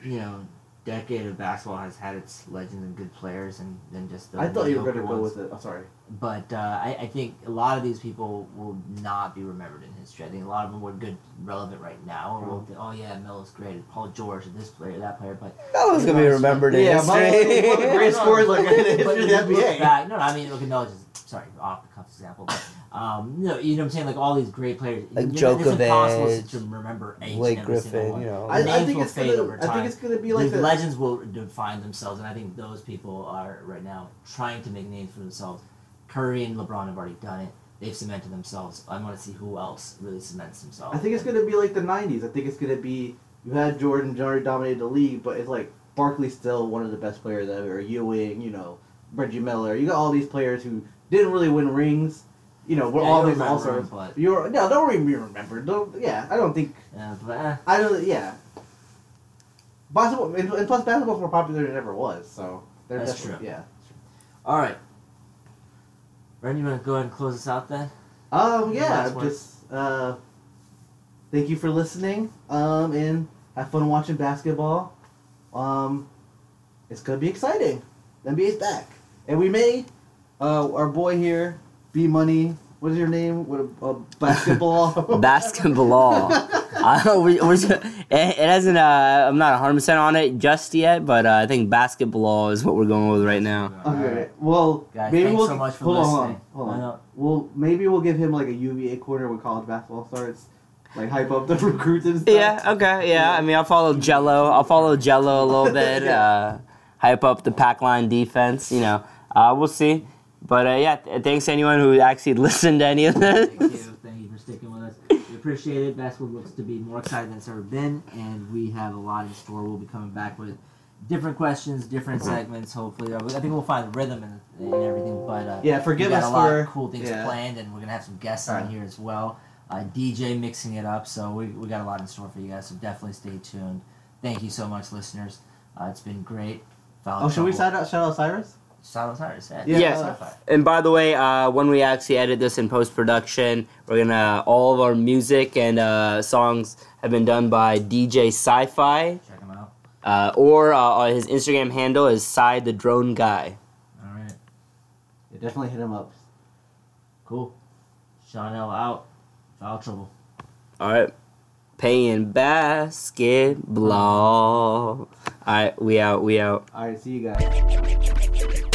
you know decade of basketball has had its legends and good players, and then just the I thought you were gonna go with it. I'm oh, sorry. But uh, I, I think a lot of these people will not be remembered in history. I think a lot of them were good, relevant right now. Or will think, oh yeah, Melo's great, Paul George, this player, that player. But Melo's gonna be remembered in Yeah, history. the greatest scorers like in the history of the NBA. back- no, no, I mean, look at Melo. Just sorry, off the cuff example, but um, no, you know what I'm saying? Like all these great players, Like you know, it's impossible to remember each Blake and every Griffin, one. you know. I, I think it's fade gonna. over I think it's gonna be like the the, legends will define themselves, and I think those people are right now trying to make names for themselves. Curry and LeBron have already done it. They've cemented themselves. I want to see who else really cements themselves. I think it's gonna be like the '90s. I think it's gonna be you had Jordan, Jordan dominated the league, but it's like Barkley's still one of the best players ever. Ewing, you know, Reggie Miller. You got all these players who didn't really win rings. You know, we're Yeah, all these all stars. but- You're no, don't even be remembered. Don't. Yeah, I don't think. Yeah, but eh, I don't. Yeah. Basketball and, and plus basketball's more popular than it ever was. So That's true. Yeah. all right. Brendan, you want to go ahead and close us out then? Um. Yeah. Just. Uh. Thank you for listening. Um. And have fun watching basketball. Um. It's gonna be exciting. The NBA's back, and we may. Uh. Our boy here, B Money. What is your name? What a, a basketball. Basketball. uh, we, we're, it, it hasn't. Uh, I'm not 100 percent on it just yet, but uh, I think basketball is what we're going with right now. Okay. Well, Guys, maybe thanks we'll so much for hold on, hold listening. on, hold on. Well, maybe we'll give him like a UVA corner when college basketball starts, like hype up the recruits and stuff. Yeah. Okay. Yeah. I mean, I'll follow Jello. I'll follow Jello a little bit. Uh, hype up the pack line defense. You know. Uh, we'll see. But uh, yeah, th- thanks to anyone who actually listened to any of this. Thank you. Thank you for sticking with us. We appreciate it. Basketball looks to be more exciting than it's ever been, and we have a lot in store. We'll be coming back with different questions, different segments. Hopefully, I think we'll find the rhythm and, and everything. But uh, Yeah, forgive we got us a lot for of cool things yeah. planned, and we're gonna have some guests on Alright. here as well. Uh, DJ mixing it up, so we, we got a lot in store for you guys. So definitely stay tuned. Thank you so much, listeners. Uh, it's been great. Foul Oh, should we shout out shout out Cyrus? Silent Cyrus? Yeah. Yeah. Yes. Certified. And by the way, uh, when we actually edit this in post production, we're gonna all of our music and uh, songs have been done by DJ Sci-Fi, Check him out. uh, or uh, his Instagram handle is Side the Drone Guy. All right. Yeah, definitely hit him up. Cool. Sean L out. Foul trouble. All right, paying basketball. All right, we out. We out. All right, see you guys.